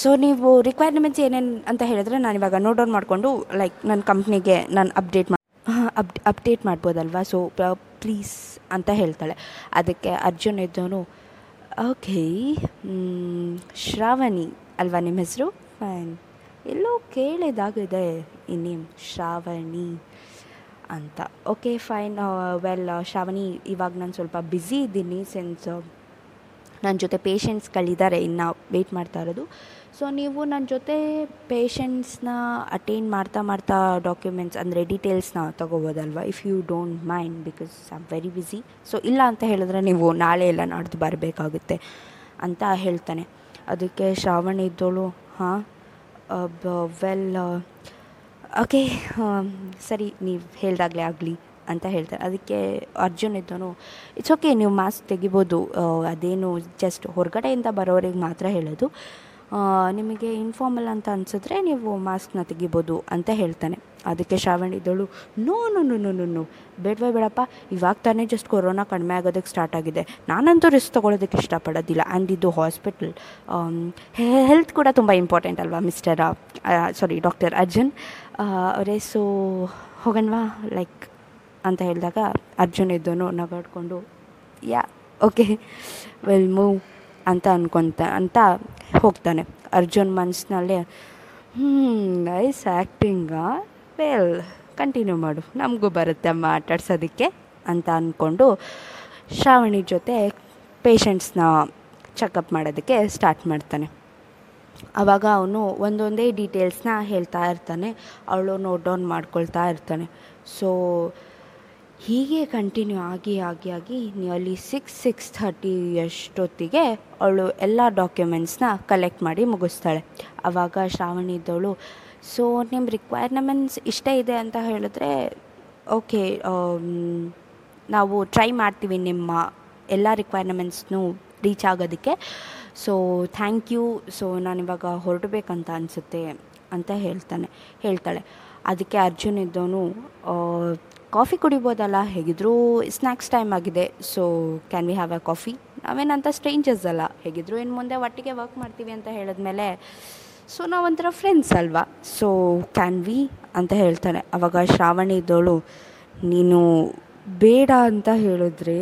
ಸೊ ನೀವು ರಿಕ್ವೈರ್ಮೆಂಟ್ಸ್ ಏನೇನು ಅಂತ ಹೇಳಿದ್ರೆ ನಾನು ಇವಾಗ ನೋಟ್ ಡೌನ್ ಮಾಡಿಕೊಂಡು ಲೈಕ್ ನನ್ನ ಕಂಪ್ನಿಗೆ ನಾನು ಅಪ್ಡೇಟ್ ಮಾಡಿ ಅಪ್ ಅಪ್ಡೇಟ್ ಮಾಡ್ಬೋದಲ್ವಾ? ಸೊ ಪ್ಲೀಸ್ ಅಂತ ಹೇಳ್ತಾಳೆ. ಅದಕ್ಕೆ ಅರ್ಜುನ್ ಇದ್ದವನು ಓಕೆ ಶ್ರಾವಣಿ ಅಲ್ವಾ ನಿಮ್ಮ ಹೆಸರು? ಫೈನ್ ಎಲ್ಲೋ ಕೇಳಿದಾಗಿದೆ ಈ ನೇಮ್ ಶ್ರಾವಣಿ ಅಂತ. ಓಕೆ ಫೈನ್ ವೆಲ್ ಶ್ರಾವಣಿ, ಇವಾಗ ನಾನು ಸ್ವಲ್ಪ ಬ್ಯುಸಿ ಇದ್ದೀನಿ ಸಿನ್ಸ್ ನನ್ನ ಜೊತೆ ಪೇಷೆಂಟ್ಸ್ಗಳಿದ್ದಾರೆ ಇನ್ನು ವೆಯ್ಟ್ ಮಾಡ್ತಾ ಇರೋದು. ಸೊ ನೀವು ನನ್ನ ಜೊತೆ ಪೇಷೆಂಟ್ಸ್ನ ಅಟೆಂಡ್ ಮಾಡ್ತಾ ಮಾಡ್ತಾ ಡಾಕ್ಯುಮೆಂಟ್ಸ್ ಅಂದರೆ ಡೀಟೇಲ್ಸ್ನ ತೊಗೋಬೋದಲ್ವ? If you don't mind because I am very busy so ಇಲ್ಲ ಅಂತ ಹೇಳಿದ್ರೆ ನೀವು ನಾಳೆ ಎಲ್ಲ ನಾಡ್ದು ಬರಬೇಕಾಗುತ್ತೆ ಅಂತ ಹೇಳ್ತಾನೆ. ಅದಕ್ಕೆ ಶ್ರಾವಣ ಇದ್ದೋಳು, ಹಾಂ? ವೆಲ್ ಓಕೆ ಸರಿ, ನೀವು ಹೇಳ್ದಾಗಲೇ ಆಗಲಿ. ಅಂತ ಹೇಳ್ತಾರೆ. ಅದಕ್ಕೆ ಅರ್ಜುನ್ ಇದ್ದನು ಇಟ್ಸ್ ಓಕೆ ನೀವು ಮಾಸ್ಕ್ ತೆಗಿಬೋದು. ಅದೇನು ಜಸ್ಟ್ ಹೊರಗಡೆಯಿಂದ ಬರೋರಿಗೆ ಮಾತ್ರ ಹೇಳೋದು. ನಿಮಗೆ ಇನ್ಫಾರ್ಮಲ್ ಅಂತ ಅನಿಸಿದ್ರೆ ನೀವು ಮಾಸ್ಕ್ನ ತೆಗಿಬೋದು ಅಂತ ಹೇಳ್ತಾನೆ. ಅದಕ್ಕೆ ಶ್ರಾವಣ್ ಇದ್ದಳು ನೋ ನೋ ನೋ ನೋ ಬೇಡವೇ ಬೇಡಪ್ಪ. ಇವಾಗ ತಾನೇ ಜಸ್ಟ್ ಕೊರೋನಾ ಕಡಿಮೆ ಆಗೋದಕ್ಕೆ ಸ್ಟಾರ್ಟ್ ಆಗಿದೆ. ನಾನಂತೂ ರಿಸ್ಕ್ ತೊಗೊಳೋದಕ್ಕೆ ಇಷ್ಟಪಡೋದಿಲ್ಲ. ಆ್ಯಂಡ್ ಇದು ಹಾಸ್ಪಿಟಲ್ ಹೆಲ್ತ್ ಕೂಡ ತುಂಬ ಇಂಪಾರ್ಟೆಂಟ್ ಅಲ್ವಾ ಮಿಸ್ಟರ್ ಸಾರಿ ಡಾಕ್ಟರ್ ಅರ್ಜುನ್? ಅವರೇ ಸೊ ಹೋಗಣ್ವಾ? ಲೈಕ್ ಅಂತ ಹೇಳಿದಾಗ ಅರ್ಜುನ್ ಇದ್ದನು ನಗಾಡ್ಕೊಂಡು, ಯಾ, ಓಕೆ ವೆಲ್ ಮೂವ್ ಅಂತ ಅನ್ಕೊತ, ಅಂತ ಹೋಗ್ತಾನೆ. ಅರ್ಜುನ್ ಮನಸ್ಸಿನಲ್ಲೇ ಹ್ಞೂ ನೈಸ್ ಆ್ಯಕ್ಟಿಂಗಾ ವೆಲ್ ಕಂಟಿನ್ಯೂ ಮಾಡು. ನಮಗೂ ಬರುತ್ತೆ ಅಮ್ಮ ಆಟಾಡ್ಸೋದಕ್ಕೆ, ಅಂತ ಅಂದ್ಕೊಂಡು ಶ್ರಾವಣಿ ಜೊತೆ ಪೇಷಂಟ್ಸ್ನ ಚೆಕಪ್ ಮಾಡೋದಕ್ಕೆ ಸ್ಟಾರ್ಟ್ ಮಾಡ್ತಾನೆ. ಆವಾಗ ಅವನು ಒಂದೊಂದೇ ಡೀಟೇಲ್ಸ್ನ ಹೇಳ್ತಾ ಇರ್ತಾನೆ. ಅವಳು ನೋಟ್ ಡೌನ್ ಮಾಡ್ಕೊಳ್ತಾ ಇರ್ತಾನೆ. ಸೊ ಹೀಗೆ ಕಂಟಿನ್ಯೂ ಆಗಿ ಆಗಿ ಆಗಿ ನಿಯರ್ಲಿ ಸಿಕ್ಸ್ ಸಿಕ್ಸ್ ಥರ್ಟಿ ಅಷ್ಟೊತ್ತಿಗೆ ಅವಳು ಎಲ್ಲ ಡಾಕ್ಯುಮೆಂಟ್ಸ್ನ ಕಲೆಕ್ಟ್ ಮಾಡಿ ಮುಗಿಸ್ತಾಳೆ. ಆವಾಗ ಶ್ರಾವಣಿ ಇದ್ದವಳು ಸೊ ನಿಮ್ಮ ರಿಕ್ವೈರ್ಮೆಂಟ್ಸ್ ಇಷ್ಟೇ ಇದೆ ಅಂತ ಹೇಳಿದ್ರೆ ಓಕೆ ನಾವು ಟ್ರೈ ಮಾಡ್ತೀವಿ ನಿಮ್ಮ ಎಲ್ಲ ರಿಕ್ವೈರ್ಮೆಂಟ್ಸ್ನು ರೀಚ್ ಆಗೋದಕ್ಕೆ. ಸೊ ಥ್ಯಾಂಕ್ ಯು ಸೊ ನಾನಿವಾಗ ಹೊರಡಬೇಕಂತ ಅನಿಸುತ್ತೆ ಅಂತ ಹೇಳ್ತಾನೆ, ಹೇಳ್ತಾಳೆ. ಅದಕ್ಕೆ ಅರ್ಜುನ್ ಇದ್ದವನು ಕಾಫಿ ಕುಡಿಬೋದಲ್ಲ? ಹೇಗಿದ್ರೂ ಸ್ನ್ಯಾಕ್ಸ್ ಟೈಮ್ ಆಗಿದೆ. So can we have a coffee ನಾವೇನಂತ ಸ್ಟ್ರೇಂಜರ್ಸ್ ಅಲ್ಲ. ಹೇಗಿದ್ರೂ ಇನ್ನು ಮುಂದೆ ಒಟ್ಟಿಗೆ ವರ್ಕ್ ಮಾಡ್ತೀವಿ ಅಂತ ಹೇಳಿದ್ಮೇಲೆ ಸೊ ನಾವೊಂಥರ ಫ್ರೆಂಡ್ಸ್ ಅಲ್ವಾ? ಸೊ ಕ್ಯಾನ್ ವಿ ಅಂತ ಹೇಳ್ತಾನೆ. ಅವಾಗ ಶ್ರಾವಣಿ ಇದ್ದವಳು ನೀನು ಬೇಡ ಅಂತ ಹೇಳಿದ್ರೆ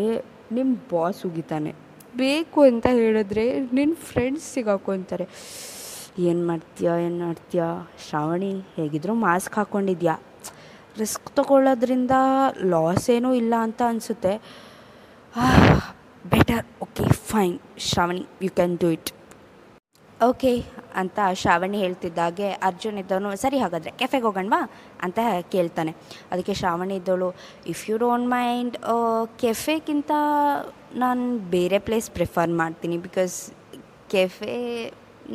ನಿಮ್ಮ ಬಾಸ್ ಉಗಿತಾನೆ. ಬೇಕು ಅಂತ ಹೇಳಿದ್ರೆ ನಿನ್ನ ಫ್ರೆಂಡ್ಸ್ ಸಿಗಾಕೊಂತಾರೆ ಏನು ಮಾಡ್ತೀಯ ಏನು ಮಾಡ್ತೀಯ? ಶ್ರಾವಣಿ, ಹೇಗಿದ್ರೂ ಮಾಸ್ಕ್ ಹಾಕ್ಕೊಂಡಿದ್ಯಾ ರಿಸ್ಕ್ ತೊಗೊಳ್ಳೋದ್ರಿಂದ ಲಾಸ್ ಏನೂ ಇಲ್ಲ ಅಂತ ಅನಿಸುತ್ತೆ. Better okay fine Shravani you can do it okay ಅಂತ ಶ್ರಾವಣಿ ಹೇಳ್ತಿದ್ದಾಗೆ ಅರ್ಜುನ್ ಇದ್ದವನು, ಸರಿ ಹಾಗಾದರೆ ಕೆಫೆಗೆ ಹೋಗೋಣವಾ? ಅಂತ ಕೇಳ್ತಾನೆ. ಅದಕ್ಕೆ ಶ್ರಾವಣಿ ಇದ್ದವಳು ಇಫ್ ಯು ಡೋಂಟ್ ಮೈಂಡ್ ಕೆಫೆಗಿಂತ ನಾನು ಬೇರೆ ಪ್ಲೇಸ್ ಪ್ರಿಫರ್ ಮಾಡ್ತೀನಿ ಬಿಕಾಸ್ ಕೆಫೆ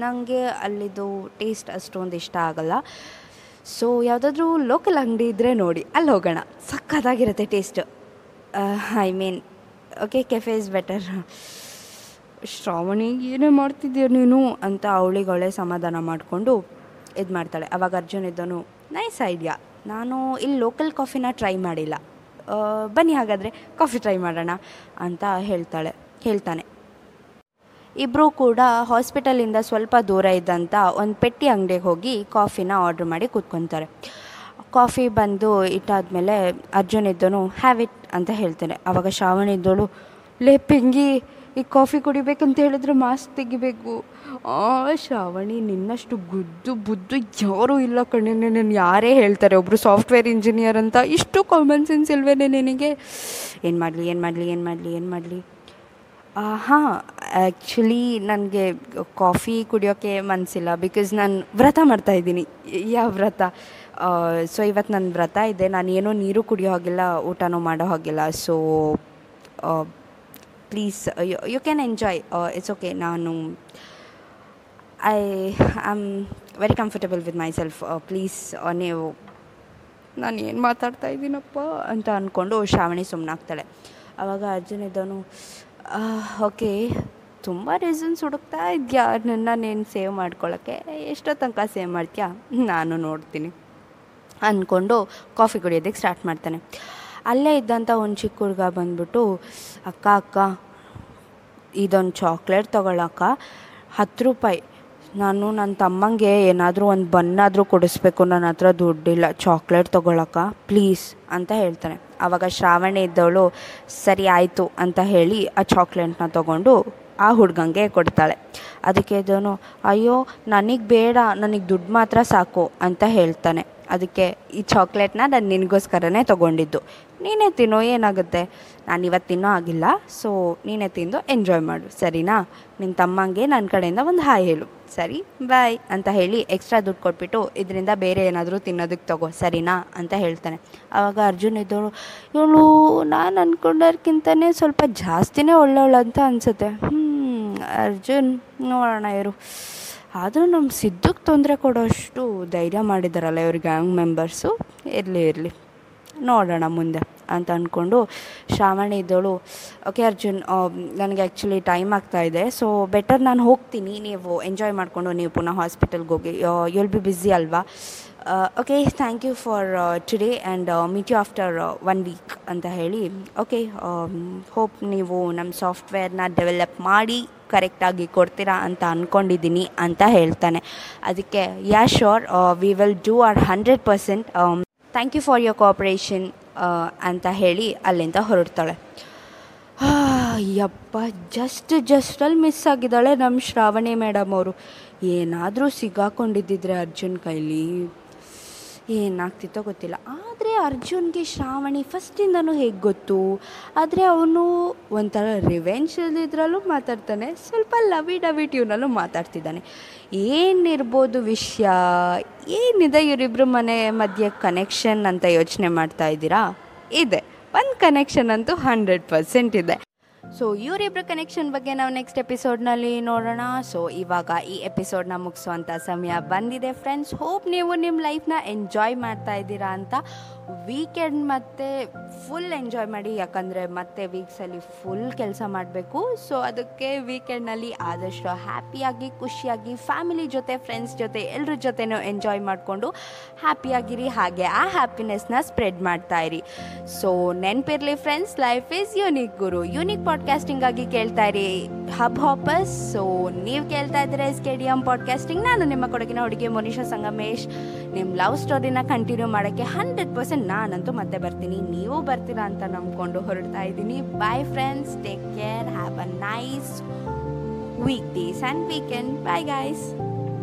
ನನಗೆ ಅಲ್ಲಿದು ಟೇಸ್ಟ್ ಅಷ್ಟೊಂದು ಇಷ್ಟ ಆಗಲ್ಲ. ಸೊ ಯಾವುದಾದ್ರೂ ಲೋಕಲ್ ಅಂಗಡಿ ಇದ್ದರೆ ನೋಡಿ, ಅಲ್ಲಿ ಹೋಗೋಣ. ಸಕ್ಕತ್ತಾಗಿರುತ್ತೆ taste I mean okay cafe is better Shravani ಏನೇ ಮಾಡ್ತಿದ್ದೀಯ ನೀನು ಅಂತ ಅವಳಿಗೆ ಅವಳೇ ಸಮಾಧಾನ ಮಾಡಿಕೊಂಡು ಇದು ಮಾಡ್ತಾಳೆ. ಅವಾಗ ಅರ್ಜುನ್ ಇದ್ದನು ನೈಸ್ ಐಡಿಯಾ ನಾನು ಇಲ್ಲಿ ಲೋಕಲ್ ಕಾಫಿನ ಟ್ರೈ ಮಾಡಿಲ್ಲ. ಬನ್ನಿ ಹಾಗಾದರೆ ಕಾಫಿ ಟ್ರೈ ಮಾಡೋಣ ಅಂತ ಹೇಳ್ತಾಳೆ, ಹೇಳ್ತಾನೆ. ಇಬ್ಬರೂ ಕೂಡ ಹಾಸ್ಪಿಟಲಿಂದ ಸ್ವಲ್ಪ ದೂರ ಇದ್ದಂಥ ಒಂದು ಪೆಟ್ಟಿ ಅಂಗಡಿಗೆ ಹೋಗಿ ಕಾಫಿನ ಆರ್ಡ್ರ್ ಮಾಡಿ ಕೂತ್ಕೊತಾರೆ. ಕಾಫಿ ಬಂದು ಇಟ್ಟಾದಮೇಲೆ ಅರ್ಜುನ್ ಇದ್ದನು ಹ್ಯಾವ್ ಇಟ್ ಅಂತ ಹೇಳ್ತಾನೆ. ಆವಾಗ ಶ್ರಾವಣ ಇದ್ದೋಳು, ಲೇ ಪಿಂಗಿ, ಈ ಕಾಫಿ ಕುಡಿಬೇಕಂತ ಹೇಳಿದ್ರೆ ಮಾಸ್ಕ್ ತೆಗಿಬೇಕು. ಆ, ಶ್ರಾವಣಿ, ನಿನ್ನಷ್ಟು ಗುದ್ದು ಬುದ್ದು ಯಾರು ಇಲ್ಲ ಕಣೆ ನಾನು ಯಾರೇ ಹೇಳ್ತಾರೆ ಒಬ್ಬರು ಸಾಫ್ಟ್ವೇರ್ ಇಂಜಿನಿಯರ್ ಅಂತ. ಇಷ್ಟು ಕಾಮನ್ ಸೆನ್ಸ್ ಇಲ್ವೇನೆ ನಿನಗೆ? ಏನು ಮಾಡಲಿ ಏನು ಮಾಡಲಿ ಏನು ಮಾಡಲಿ ಏನು ಮಾಡಲಿ? ಹಾಂ ಆ್ಯಕ್ಚುಲಿ ನನಗೆ ಕಾಫಿ ಕುಡಿಯೋಕ್ಕೆ ಮನಸ್ಸಿಲ್ಲ ಬಿಕಾಸ್ ನಾನು ವ್ರತ ಮಾಡ್ತಾ ಇದ್ದೀನಿ. ಯಾವ ವ್ರತ? ಸೊ ಇವತ್ತು ನನ್ನ ವ್ರತ ಇದೆ. ನಾನು ಏನೋ ನೀರು ಕುಡಿಯೋ ಹಾಗಿಲ್ಲ, ಊಟನೂ ಮಾಡೋ ಹಾಗಿಲ್ಲ. So please you can enjoy it's okay ನಾನು I am very comfortable with myself please ನೀವು, ನಾನು ಏನು ಮಾತಾಡ್ತಾ ಇದ್ದೀನಪ್ಪ ಅಂತ ಅಂದ್ಕೊಂಡು ಶ್ರಾವಣಿ ಸುಮ್ಮನಾಗ್ತಾಳೆ ಆವಾಗ ಅರ್ಜುನ್ ಇದ್ದವನು ಓಕೆ ತುಂಬ ರೀಸನ್ಸ್ ಹುಡುಕ್ತಾ ಇದೆಯಾ? ನನ್ನ ನೀನು ಸೇವ್ ಮಾಡ್ಕೊಳ್ಳೋಕ್ಕೆ ಎಷ್ಟೋ ತನಕ ಸೇವ್ ಮಾಡ್ತೀಯಾ? ನಾನು ನೋಡ್ತೀನಿ. ಅಂದ್ಕೊಂಡು ಕಾಫಿ ಕುಡಿಯೋದಕ್ಕೆ ಸ್ಟಾರ್ಟ್ ಮಾಡ್ತಾನೆ. ಅಲ್ಲೇ ಇದ್ದಂಥ ಒಂದು ಚಿಕ್ಕ ಹುಡುಗ ಬಂದ್ಬಿಟ್ಟು, ಅಕ್ಕ ಅಕ್ಕ, ಇದೊಂದು ಚಾಕ್ಲೇಟ್ ತೊಗೊಳಕ್ಕ ಹತ್ತು ರೂಪಾಯಿ. ನಾನು ನನ್ನ ತಮ್ಮಂಗೆ ಏನಾದರೂ ಒಂದು ಬನ್ನಾದರೂ ಕೊಡಿಸ್ಬೇಕು. ನನ್ನ ಹತ್ರ ದುಡ್ಡಿಲ್ಲ. ಚಾಕ್ಲೇಟ್ ತೊಗೊಳಕ್ಕ ಪ್ಲೀಸ್ ಅಂತ ಹೇಳ್ತಾನೆ. ಆವಾಗ ಶ್ರಾವಣಿ ಇದ್ದವಳು, ಸರಿ, ಆಯಿತು, ಅಂತ ಹೇಳಿ ಆ ಚಾಕ್ಲೇಟ್ನ ತೊಗೊಂಡು ಆ ಹುಡುಗಂಗೆ ಕೊಡ್ತಾಳೆ. ಅದಕ್ಕೆ ಇದನು ಅಯ್ಯೋ, ನನಗೆ ಬೇಡ, ನನಗೆ ದುಡ್ಡು ಮಾತ್ರ ಸಾಕು ಅಂತ ಹೇಳ್ತಾನೆ. ಅದಕ್ಕೆ ಈ ಚಾಕ್ಲೇಟ್ನ ನಾನು ನಿನಗೋಸ್ಕರನೇ ತೊಗೊಂಡಿದ್ದು. ನೀನೇ ತಿನ್ನೋ, ಏನಾಗುತ್ತೆ? ನಾನು ಇವತ್ತು ತಿನ್ನೋ ಆಗಿಲ್ಲ, ಸೊ ನೀನೇ ತಿಂದು ಎಂಜಾಯ್ ಮಾಡು, ಸರಿನಾ? ನಿನ್ನ ತಮ್ಮಂಗೆ ನನ್ನ ಕಡೆಯಿಂದ ಒಂದು ಹಾಯ್ ಹೇಳು, ಸರಿ, ಬಾಯ್ ಅಂತ ಹೇಳಿ ಎಕ್ಸ್ಟ್ರಾ ದುಡ್ಡು ಕೊಟ್ಬಿಟ್ಟು, ಇದರಿಂದ ಬೇರೆ ಏನಾದರೂ ತಿನ್ನೋದಕ್ಕೆ ತಗೋ, ಸರಿನಾ? ಅಂತ ಹೇಳ್ತಾನೆ. ಆವಾಗ ಅರ್ಜುನ್ ಇದ್ದವಳು ಇವಳು, ನಾನು ಅಂದ್ಕೊಂಡೋರ್ಕಿಂತನೇ ಸ್ವಲ್ಪ ಜಾಸ್ತಿನೇ ಒಳ್ಳೆಯವಳು ಅಂತ ಅನಿಸುತ್ತೆ. ಅರ್ಜುನ್, ನೋಡೋಣ ಇವರು ಆದರೂ ನಮ್ಮ ಸಿದ್ಧಕ್ಕೆ ತೊಂದರೆ ಕೊಡೋಷ್ಟು ಧೈರ್ಯ ಮಾಡಿದಾರಲ್ಲ ಇವ್ರ ಗ್ಯಾಂಗ್ ಮೆಂಬರ್ಸು ಇರಲಿ ಇರಲಿ. ನೋಡೋಣ ಮುಂದೆ ಅಂತ ಅಂದ್ಕೊಂಡು ಶ್ರಾವಣಿ ಇದ್ದಳು. ಓಕೆ ಅರ್ಜುನ್ ನನಗೆ ಆ್ಯಕ್ಚುಲಿ ಟೈಮ್ ಆಗ್ತಾ ಇದೆ. ಸೊ ಬೆಟರ್ ನಾನು ಹೋಗ್ತೀನಿ. ನೀವು ಎಂಜಾಯ್ ಮಾಡಿಕೊಂಡು ನೀವು ಪುನಃ ಹಾಸ್ಪಿಟಲ್ಗೆ ಹೋಗಿ ಯುಲ್ ಬಿ ಬ್ಯುಸಿ ಅಲ್ವಾ? Okay thank you for today and meet you after one week ಅಂತ ಹೇಳಿ. ಓಕೆ ಹೋಪ್ ನೀವು ನಮ್ಮ ಸಾಫ್ಟ್ವೇರ್ನ ಡೆವಲಪ್ ಮಾಡಿ ಕರೆಕ್ಟಾಗಿ ಕೊಡ್ತೀರಾ ಅಂತ ಅಂದ್ಕೊಂಡಿದ್ದೀನಿ ಅಂತ ಹೇಳ್ತಾನೆ. ಅದಕ್ಕೆ yeah sure we will do our hundred percent thank you for your cooperation ಅಂತ ಹೇಳಿ ಅಲ್ಲಿಂದ ಹೊರಡ್ತಾಳೆ. ಯಪ್ಪ ಜಸ್ಟ್ ಜಸ್ಟಲ್ಲಿ ಮಿಸ್ ಆಗಿದ್ದಾಳೆ ನಮ್ಮ ಶ್ರಾವಣಿ ಮೇಡಮ್ ಅವರು. ಏನಾದರೂ ಸಿಗಾಕೊಂಡಿದ್ದಿದ್ರೆ ಅರ್ಜುನ್ ಕೈಲಿ. ಏನಾಗ್ತಿತ್ತೋ ಗೊತ್ತಿಲ್ಲ. ಆದರೆ ಅರ್ಜುನ್ಗೆ ಶ್ರಾವಣಿ ಫಸ್ಟಿಂದನೂ ಹೇಗೆ ಗೊತ್ತು? ಆದರೆ ಅವನು ಒಂಥರ ರಿವೆಂಜಲ್ಲಿದ್ರಲ್ಲೂ ಮಾತಾಡ್ತಾನೆ, ಸ್ವಲ್ಪ ಲವಿ ಡವಿ ಟ್ಯೂನಲ್ಲೂ ಮಾತಾಡ್ತಿದ್ದಾನೆ. ಏನಿರ್ಬೋದು ವಿಷಯ? ಏನಿದೆ ಇವರಿಬ್ಬರು ಮನೆ ಮಧ್ಯೆ ಕನೆಕ್ಷನ್ ಅಂತ ಯೋಚನೆ ಮಾಡ್ತಾ ಇದ್ದೀರಾ? ಇದೆ. ಒಂದು ಕನೆಕ್ಷನ್ ಅಂತೂ ಹಂಡ್ರೆಡ್ ಪರ್ಸೆಂಟ್ ಇದೆ. ಸೊ ಇವರಿಬ್ಬರ ಕನೆಕ್ಷನ್ ಬಗ್ಗೆ ನಾವು ನೆಕ್ಸ್ಟ್ ಎಪಿಸೋಡ್ನಲ್ಲಿ ನೋಡೋಣ. ಸೊ ಇವಾಗ ಈ ಎಪಿಸೋಡ್ನ ಮುಗಿಸುವಂಥ ಸಮಯ ಬಂದಿದೆ. ಫ್ರೆಂಡ್ಸ್ ಹೋಪ್ ನೀವು ನಿಮ್ಮ ಲೈಫ್ನ ಎಂಜಾಯ್ ಮಾಡ್ತಾ ಇದ್ದೀರಾ ಅಂತ ವೀಕೆಂಡ್ ಮತ್ತೆ ಫುಲ್ ಎಂಜಾಯ್ ಮಾಡಿ. ಯಾಕಂದರೆ ಮತ್ತೆ ವೀಕ್ಸಲ್ಲಿ ಫುಲ್ ಕೆಲಸ ಮಾಡಬೇಕು. ಸೊ ಅದಕ್ಕೆ ವೀಕೆಂಡ್ನಲ್ಲಿ ಆದಷ್ಟು ಹ್ಯಾಪಿಯಾಗಿ ಖುಷಿಯಾಗಿ ಫ್ಯಾಮಿಲಿ ಜೊತೆ ಫ್ರೆಂಡ್ಸ್ ಜೊತೆ ಎಲ್ಲರ ಜೊತೆನೂ ಎಂಜಾಯ್ ಮಾಡಿಕೊಂಡು ಹ್ಯಾಪಿಯಾಗಿರಿ ಹಾಗೆ ಆ ಹ್ಯಾಪಿನೆಸ್ನ ಸ್ಪ್ರೆಡ್ ಮಾಡ್ತಾ ಇರಿ. ಸೊ ನೆನಪಿರಲಿ ಫ್ರೆಂಡ್ಸ್ ಲೈಫ್ ಈಸ್ ಯುನಿಕ್ ಗುರು. ಯೂನಿಕ್ ಪಾಡ್ಕಾಸ್ಟಿಂಗ್ ಆಗಿ ಕೇಳ್ತಾ ಇರಿ. ಹಬ್ ಹಾಪಸ್ ಸೊ ನೀವು ಕೇಳ್ತಾ ಇದ್ರೆ S K D M podcasting ನಾನು ನಿಮ್ಮ ಕೊಡಗಿನ ಹುಡುಗಿ ಮೋನಿಷಾ ಸಂಗಮೇಶ್. ನಿಮ್ಮ ಲವ್ ಸ್ಟೋರಿನ ಕಂಟಿನ್ಯೂ ಮಾಡೋಕ್ಕೆ ಹಂಡ್ರೆಡ್ ಪರ್ಸೆಂಟ್ ನಾನಂತೂ ಮತ್ತೆ ಬರ್ತೀನಿ. ನೀವು ಬರ್ತೀರಾ ಅಂತ ನಂಬ್ಕೊಂಡು ಹೊರಡ್ತಾ ಇದ್ದೀನಿ. Bye friends take care have a nice weekdays and weekend bye guys